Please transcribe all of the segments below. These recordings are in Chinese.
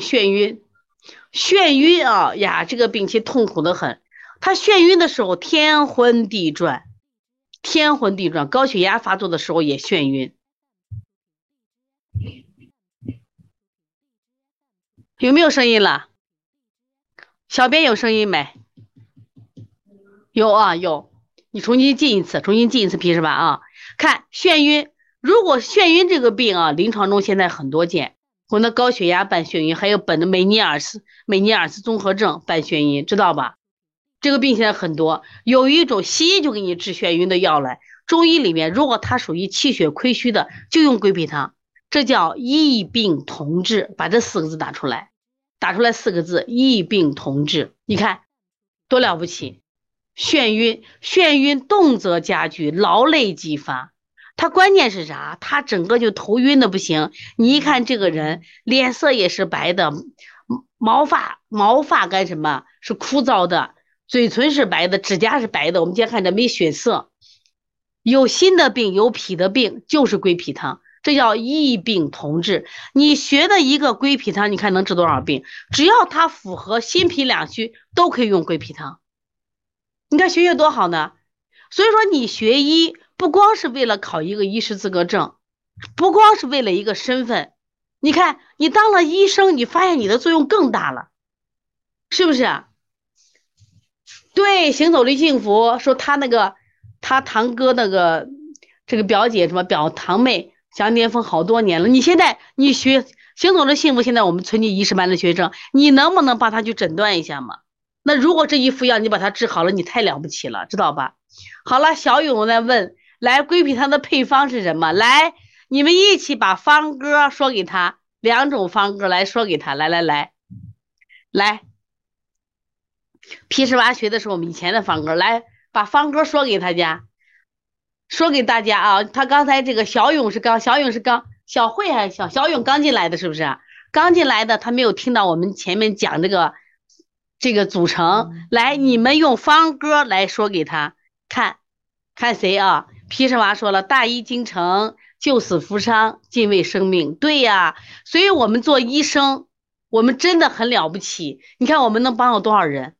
眩晕，眩晕啊呀，这个病情痛苦的很。他眩晕的时候天昏地转，天昏地转，高血压发作的时候也眩晕。有没有声音了？小编有声音没？有啊，有。你重新进一次，重新进一次皮是吧？啊，看眩晕，如果眩晕这个病啊，临床中现在很多见。我那高血压伴眩晕，还有本的梅尼尔斯梅尼尔斯综合症伴眩晕，知道吧？这个病现在很多，有一种西医就给你治眩晕的药来，中医里面如果它属于气血亏虚的，就用归脾汤，这叫异病同治。把这四个字打出来，打出来四个字，异病同治，你看多了不起！眩晕，眩晕动则加剧，劳累激发。他关键是啥？他整个就头晕的不行。你一看这个人，脸色也是白的，毛发毛发干什么？是枯燥的，嘴唇是白的，指甲是白的。我们今天看着没血色，有心的病，有脾的病，就是归脾汤，这叫异病同治。你学的一个归脾汤，你看能治多少病？只要它符合心脾两虚，都可以用归脾汤。你看学学多好呢。所以说你学医。不光是为了考一个医师资格证，不光是为了一个身份，你看你当了医生，你发现你的作用更大了，是不是啊？对，行走的幸福说他那个他堂哥那个这个表姐什么表堂妹祥巅峰好多年了，你现在你学行走的幸福，现在我们存进医师班的学生，你能不能帮他去诊断一下嘛？那如果这一副药你把它治好了，你太了不起了，知道吧？好了，小勇在问。来，归脾汤的配方是什么？来，你们一起把方歌说给他，两种方歌来说给他。来来来，来，皮十八学的是我们以前的方歌，来把方歌说给他家，说给大家啊。他刚才这个小勇是刚，小勇是刚，小慧还是小小勇刚进来的是不是？刚进来的他没有听到我们前面讲这个这个组成。来，你们用方歌来说给他看，看谁啊？皮什娃说了：“大医精诚，救死扶伤，敬畏生命。”对呀，所以我们做医生，我们真的很了不起。你看，我们能帮到多少人？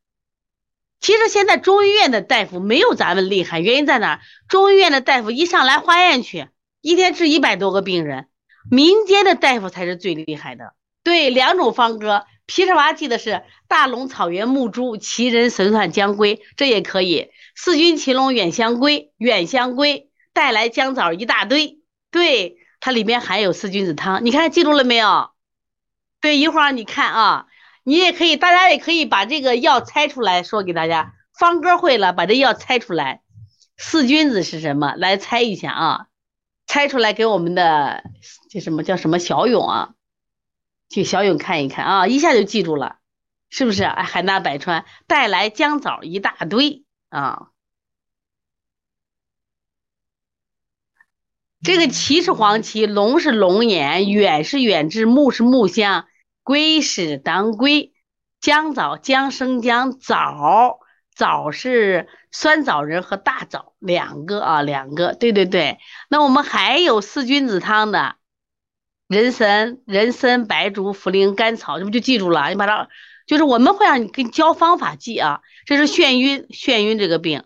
其实现在中医院的大夫没有咱们厉害，原因在哪？中医院的大夫一上来化验去，一天治一百多个病人，民间的大夫才是最厉害的。对，两种方歌，皮什娃记得是大龙草原木珠，奇人神算将归，这也可以。四君骑龙远相归，远相归带来姜枣一大堆。对，它里面含有四君子汤，你看记住了没有？对，一会儿你看啊，你也可以，大家也可以把这个药猜出来说给大家。方哥会了，把这药猜出来。四君子是什么？来猜一下啊，猜出来给我们的这什么叫什么小勇啊？去小勇看一看啊，一下就记住了，是不是？哎，海纳百川，带来姜枣一大堆。啊，这个旗是黄芪，龙是龙眼，远是远志，木是木香，归是当归，姜枣姜生姜枣枣是酸枣仁和大枣两个啊，两个，对对对。那我们还有四君子汤的，人参、人参、白术、茯苓、甘草，这不就记住了？你把它。就是我们会让你给你教方法记啊，这是眩晕，眩晕这个病，